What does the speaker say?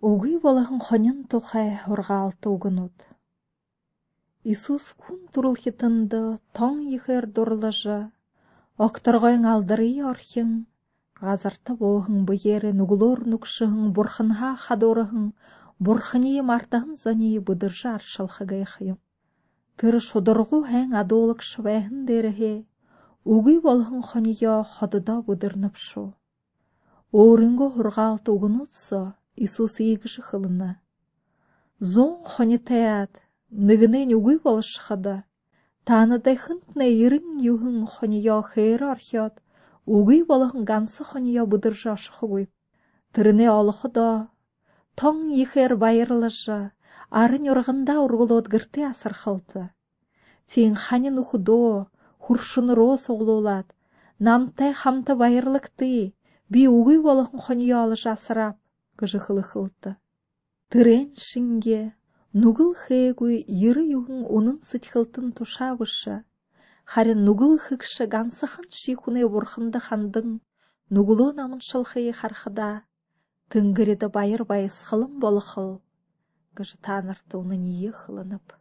Угый балаһын хонын тухай ургаалты угунут. Иисус күн турул хитынды таң йыхыр дурлыжы, Октаргойң алдырый орхин, газарты боһың быере нуглор нукшыһың бурхынха хадорыһың, бурхыни мартаһын зони будыржа аршалхыгай хыйым. Тыры шудыргу хэн адолык швэхэн дерехе, угый болһың хония ходыда будырнып шу. Орынго хургаалты угунутсо, Иисус игши хылына. Зон хонитаят, ныгынен угый болышхада. Таныдай хынтна ирин юхын хония хейр архиот, угый болахын гансы хония будыржа шхугуй. Тырыне алыхы да, тоң ихер байырлыжа, арын yorgында ургулот гырты асар халты. Тин ханин ухудо, хуршын рос оглулат, намтай хамты байырлыкты, би угый болахын хония алыш асарап гыжыхылы хылты. Тырен шинге, нугыл хэгуй йыры юхын унын сытхылтын тушавыша, харин нугыл хыкша гансахан шихуне бурхынды хандың, нугуло намын шылхые хархада, тынгыреды байыр байыс хылым болыхыл, гыжы танырты уны ние хылынып.